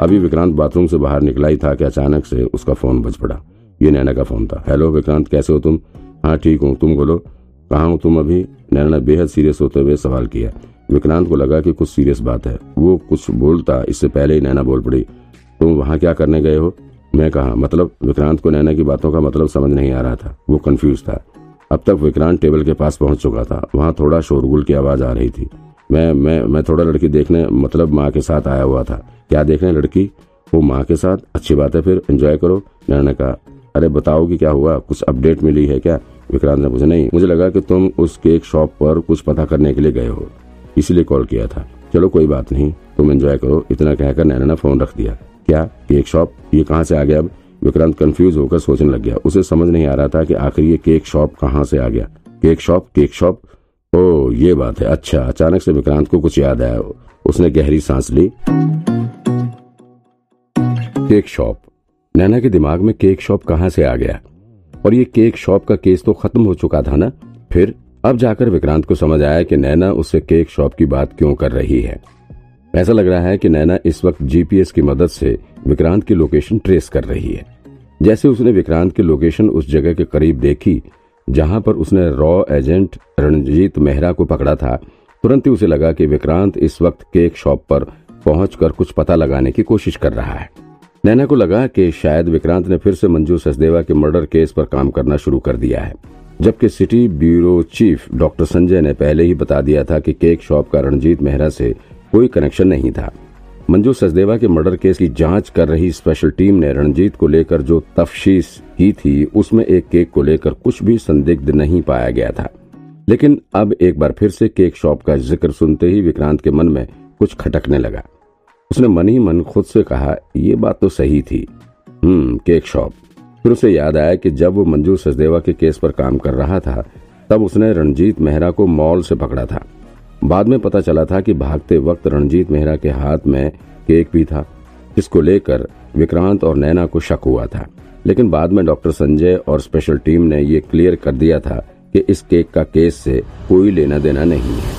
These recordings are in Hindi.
अभी विक्रांत बाथरूम से बाहर निकला ही था कि अचानक से उसका फ़ोन बज पड़ा। ये नैना का फ़ोन था। हेलो विक्रांत, कैसे हो तुम? हाँ ठीक हूँ। तुम बोलो। कहाँ हो तुम अभी? नैना ने बेहद सीरियस होते हुए सवाल किया। विक्रांत को लगा कि कुछ सीरियस बात है। वो कुछ बोलता, इससे पहले ही नैना बोल पड़ी। तुम वहाँ क्या करने गए हो? मैं कहा? मतलब विक्रांत को नैना की बातों का मतलब समझ नहीं आ रहा था। वो कंफ्यूज था। अब तक विक्रांत टेबल के पास पहुँच चुका था। वहाँ थोड़ा शोरगुल की आवाज़ आ रही थी। मैं मैं मैं थोड़ा लड़की देखने मतलब माँ के साथ आया हुआ था। क्या देखने लड़की? वो माँ के साथ? अच्छी बात है फिर एंजॉय करो, नैना ने कहा अरे बताओ कि क्या हुआ? कुछ अपडेट मिली है क्या? विक्रांत ने पूछा, नहीं, मुझे लगा कि तुम उस केक शॉप पर कुछ पता करने के लिए गए हो, इसीलिए कॉल किया था। चलो कोई बात नहीं, तुम एंजॉय करो। इतना कहकर नैना ने फ़ोन रख दिया। क्या? केक शॉप ये कहाँ से आ गया? अब विक्रांत कंफ्यूज होकर सोचने लग गया। उसे समझ नहीं आ रहा था कि आखिर ये केक शॉप कहाँ से आ गया। केक शॉप केक शॉप ओ ये बात है। अच्छा अचानक से विक्रांत को कुछ याद आया। उसने गहरी सांस ली। Cake shop. नैना के दिमाग में केक शॉप कहाँ से आ गया? और ये केक शॉप का केस तो खत्म हो चुका था ना? फिर अब जाकर विक्रांत को समझ आया कि नैना उससे केक शॉप की बात क्यों कर रही है। ऐसा लग रहा है कि नैना इस वक्त जीपीएस की मदद से विक्रांत की लोकेशन ट्रेस कर रही है। जैसे उसने विक्रांत की लोकेशन उस जगह के करीब देखी जहाँ पर उसने रॉ एजेंट रणजीत मेहरा को पकड़ा था। तुरंत ही उसे लगा कि विक्रांत इस वक्त केक शॉप पर पहुंचकर कुछ पता लगाने की कोशिश कर रहा है। नैना को लगा कि शायद विक्रांत ने फिर से मंजू सचदेवा के मर्डर केस पर काम करना शुरू कर दिया है, जबकि city bureau chief doctor Sanjay ने पहले ही बता दिया था कि केक शॉप का रणजीत मेहरा से कोई कनेक्शन नहीं था। मंजू सचदेवा के मर्डर केस की जाँच कर रही स्पेशल टीम ने रणजीत को लेकर जो तफशीश की थी, उसमें एक केक को लेकर कुछ भी संदिग्ध नहीं पाया गया था। लेकिन अब एक बार फिर से केक शॉप का ज़िक्र सुनते ही विक्रांत के मन में कुछ खटकने लगा। उसने मन ही मन खुद से कहा, ये बात तो सही थी। हम्म केक शॉप। फिर उसे याद आया कि जब वो मंजू सचदेवा के केस पर काम कर रहा था, तब उसने रणजीत मेहरा को मॉल से पकड़ा था। बाद में पता चला था कि भागते वक्त रणजीत मेहरा के हाथ में केक भी था, जिसको लेकर विक्रांत और नैना को शक हुआ था। लेकिन बाद में डॉक्टर संजय और स्पेशल टीम ने ये क्लियर कर दिया था कि इस केक का केस से कोई लेना देना नहीं है।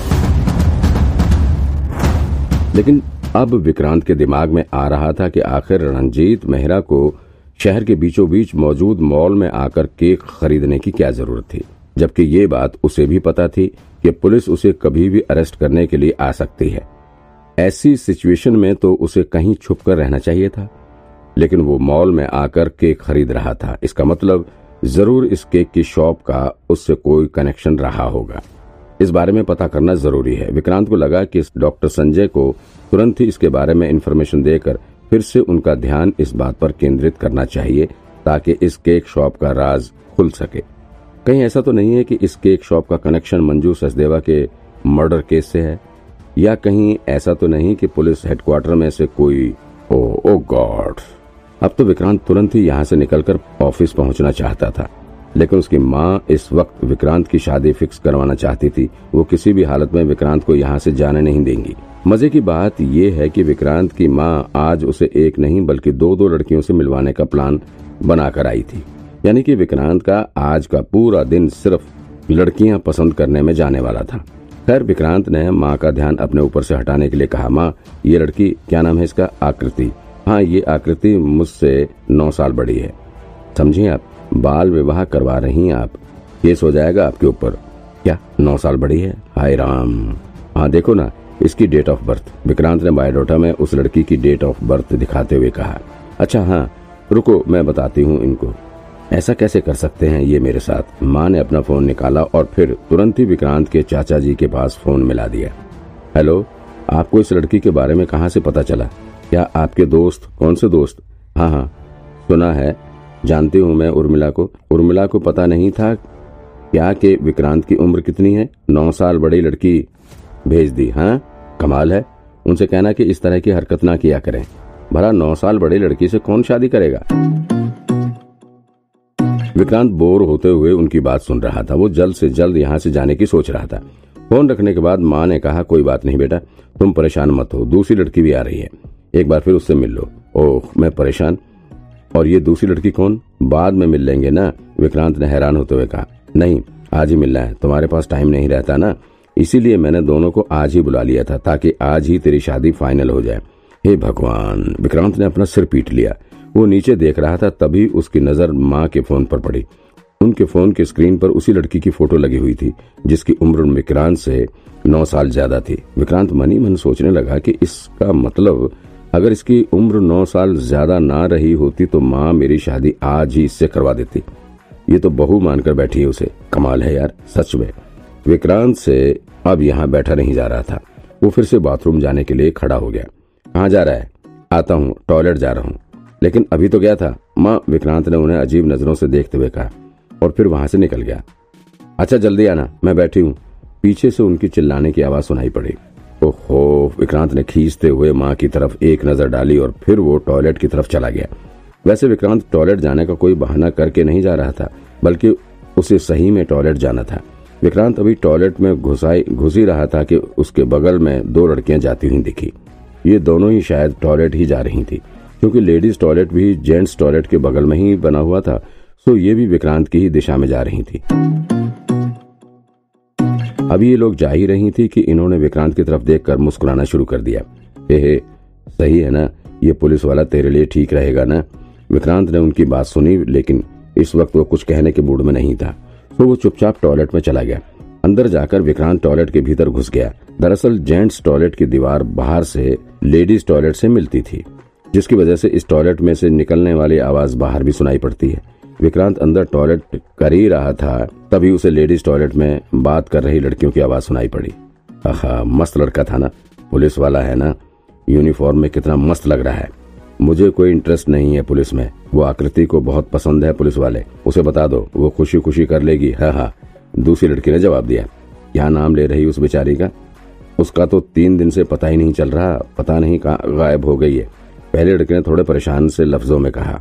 लेकिन अब विक्रांत के दिमाग में आ रहा था कि आखिर रणजीत मेहरा को शहर के बीचों बीच मौजूद मॉल में आकर केक खरीदने की क्या ज़रूरत थी, जबकि ये बात उसे भी पता थी कि पुलिस उसे कभी भी अरेस्ट करने के लिए आ सकती है। ऐसी सिचुएशन में तो उसे कहीं छुप कर रहना चाहिए था। लेकिन वो मॉल में आकर केक खरीद रहा था। इसका मतलब ज़रूर इस केक की शॉप का उससे कोई कनेक्शन रहा होगा। इस बारे में पता करना ज़रूरी है। विक्रांत को लगा कि डॉक्टर संजय को तुरंत ही इसके बारे में इन्फॉर्मेशन देकर फिर से उनका ध्यान इस बात पर केंद्रित करना चाहिए ताकि इस केक शॉप का राज खुल सके। कहीं ऐसा तो नहीं है कि इस केक शॉप का कनेक्शन मंजू सचदेवा के मर्डर केस से है? या कहीं ऐसा तो नहीं कि पुलिस हेडक्वार्टर में से कोई ओ ओ गॉड। अब तो विक्रांत तुरंत ही यहाँ से निकलकर ऑफ़िस पहुँचना चाहता था। लेकिन उसकी माँ इस वक्त विक्रांत की शादी फिक्स करवाना चाहती थी। वो किसी भी हालत में विक्रांत को यहाँ से जाने नहीं देंगी। मज़े की बात यह है कि विक्रांत की माँ आज उसे एक नहीं, बल्कि दो दो लड़कियों से मिलवाने का प्लान बनाकर आई थी। यानी कि विक्रांत का आज का पूरा दिन सिर्फ़ लड़कियाँ पसंद करने में जाने वाला था। खैर, विक्रांत ने माँ का ध्यान अपने ऊपर से हटाने के लिए कहा, माँ, ये लड़की, क्या नाम है इसका? आकृति. हाँ ये आकृति मुझसे नौ साल बड़ी है। समझिए आप? बाल विवाह करवा रही हैं आप। केस हो जाएगा आपके ऊपर। क्या, नौ साल बड़ी है? हाय राम। हाँ देखो ना, इसकी डेट ऑफ़ बर्थ। विक्रांत ने बायोडोटा में उस लड़की की डेट ऑफ़ बर्थ दिखाते हुए कहा अच्छा हाँ रुको, मैं बताती हूँ इनको। ऐसा कैसे कर सकते हैं ये मेरे साथ? माँ ने अपना फ़ोन निकाला और फिर तुरंत ही विक्रांत के चाचा जी के पास फ़ोन मिला दिया। हेलो, आपको इस लड़की के बारे में कहाँ से पता चला? क्या आपके दोस्त, कौन से दोस्त? हाँ हाँ सुना है, जानती हूँ मैं उर्मिला को। उर्मिला को पता नहीं था क्या कि विक्रांत की उम्र कितनी है? नौ साल बड़ी लड़की भेज दी हाँ? कमाल है। उनसे कहना कि इस तरह की हरकत ना किया करें। भला नौ साल बड़ी लड़की से कौन शादी करेगा? विक्रांत बोर होते हुए उनकी बात सुन रहा था। वो जल्द से जल्द यहाँ से जाने की सोच रहा था। फ़ोन रखने के बाद माँ ने कहा, कोई बात नहीं बेटा, तुम परेशान मत हो, दूसरी लड़की भी आ रही है। एक बार फिर उससे मिल लो। ओह, मैं परेशान? और ये दूसरी लड़की कौन? बाद में मिल लेंगे ना? विक्रांत ने हैरान होते हुए कहा। नहीं, आज ही मिलना है। तुम्हारे पास टाइम नहीं रहता ना? इसीलिए मैंने दोनों को आज ही बुला लिया था, ताकि आज ही तेरी शादी फाइनल हो जाए। हे भगवान! विक्रांत ने अपना सिर पीट लिया। वो नीचे देख रहा था, तभी उसकी नज़र माँ के फ़ोन पर पड़ी। उनके फ़ोन के स्क्रीन पर उसी लड़की की फ़ोटो लगी हुई थी, जिसकी उम्र विक्रांत से नौ साल ज़्यादा थी। विक्रांत मनी मन सोचने लगा कि इसका मतलब अगर इसकी उम्र नौ साल ज़्यादा ना रही होती तो माँ मेरी शादी आज ही इससे करवा देती। ये तो बहू मानकर बैठी है उसे। कमाल है यार, सच में। विक्रांत से अब यहाँ बैठा नहीं जा रहा था। वो फिर से बाथरूम जाने के लिए खड़ा हो गया। कहाँ जा रहा है? आता हूँ, टॉयलेट जा रहा हूँ। लेकिन अभी तो गया था। माँ विक्रांत ने उन्हें अजीब नज़रों से देखते हुए कहा और फिर वहाँ से निकल गया। अच्छा जल्दी आना, मैं बैठी हूँ। पीछे से उनकी चिल्लाने की आवाज़ सुनाई पड़ी। ओहो, विक्रांत ने खींचते हुए माँ की तरफ़ एक नज़र डाली और फिर वो टॉयलेट की तरफ़ चला गया। वैसे विक्रांत टॉयलेट जाने का कोई बहाना करके नहीं जा रहा था, बल्कि उसे सही में टॉयलेट जाना था। विक्रांत अभी टॉयलेट में घुसाई घुस रहा था कि उसके बगल में दो लड़कियाँ जाती हुई दिखी। ये दोनों ही शायद टॉयलेट ही जा रही थी। क्योंकि लेडीज़ टॉयलेट भी जेंट्स टॉयलेट के बगल में ही बना हुआ था, सो ये भी विक्रांत की ही दिशा में जा रही थी। अभी ये लोग जा ही रही थी कि इन्होंने विक्रांत की तरफ़ देखकर मुस्कुराना शुरू कर दिया। हे हे, सही है ना? ये पुलिस वाला तेरे लिए ठीक रहेगा ना? विक्रांत ने उनकी बात सुनी, लेकिन इस वक्त वो कुछ कहने के मूड में नहीं था। तो वो चुपचाप टॉयलेट में चला गया। अंदर जाकर विक्रांत टॉयलेट के भीतर घुस गया। दरअसल जेंट्स टॉयलेट की दीवार बाहर से लेडीज़ टॉयलेट से मिलती थी। जिसकी वजह से इस टॉयलेट में से निकलने वाली आवाज़ बाहर भी सुनाई पड़ती है। विक्रांत अंदर टॉयलेट कर ही रहा था, तभी उसे लेडीज़ टॉयलेट में बात कर रही लड़कियों की आवाज़ सुनाई पड़ी। आहा, मस्त लड़का था ना, पुलिस वाला है ना? यूनिफॉर्म में कितना मस्त लग रहा है। मुझे कोई इंटरेस्ट नहीं है पुलिस में। वो आकृति को बहुत पसंद है पुलिस वाले। उसे बता दो, वो खुशी खुशी कर लेगी। हाँ हाँ। दूसरी लड़की ने जवाब दिया। क्या नाम ले रही उस बेचारी का? उसका तो तीन दिन से पता ही नहीं चल रहा, पता नहीं कहाँ गायब हो गई है। पहले लड़के ने थोड़े परेशान से लफ्जों में कहा।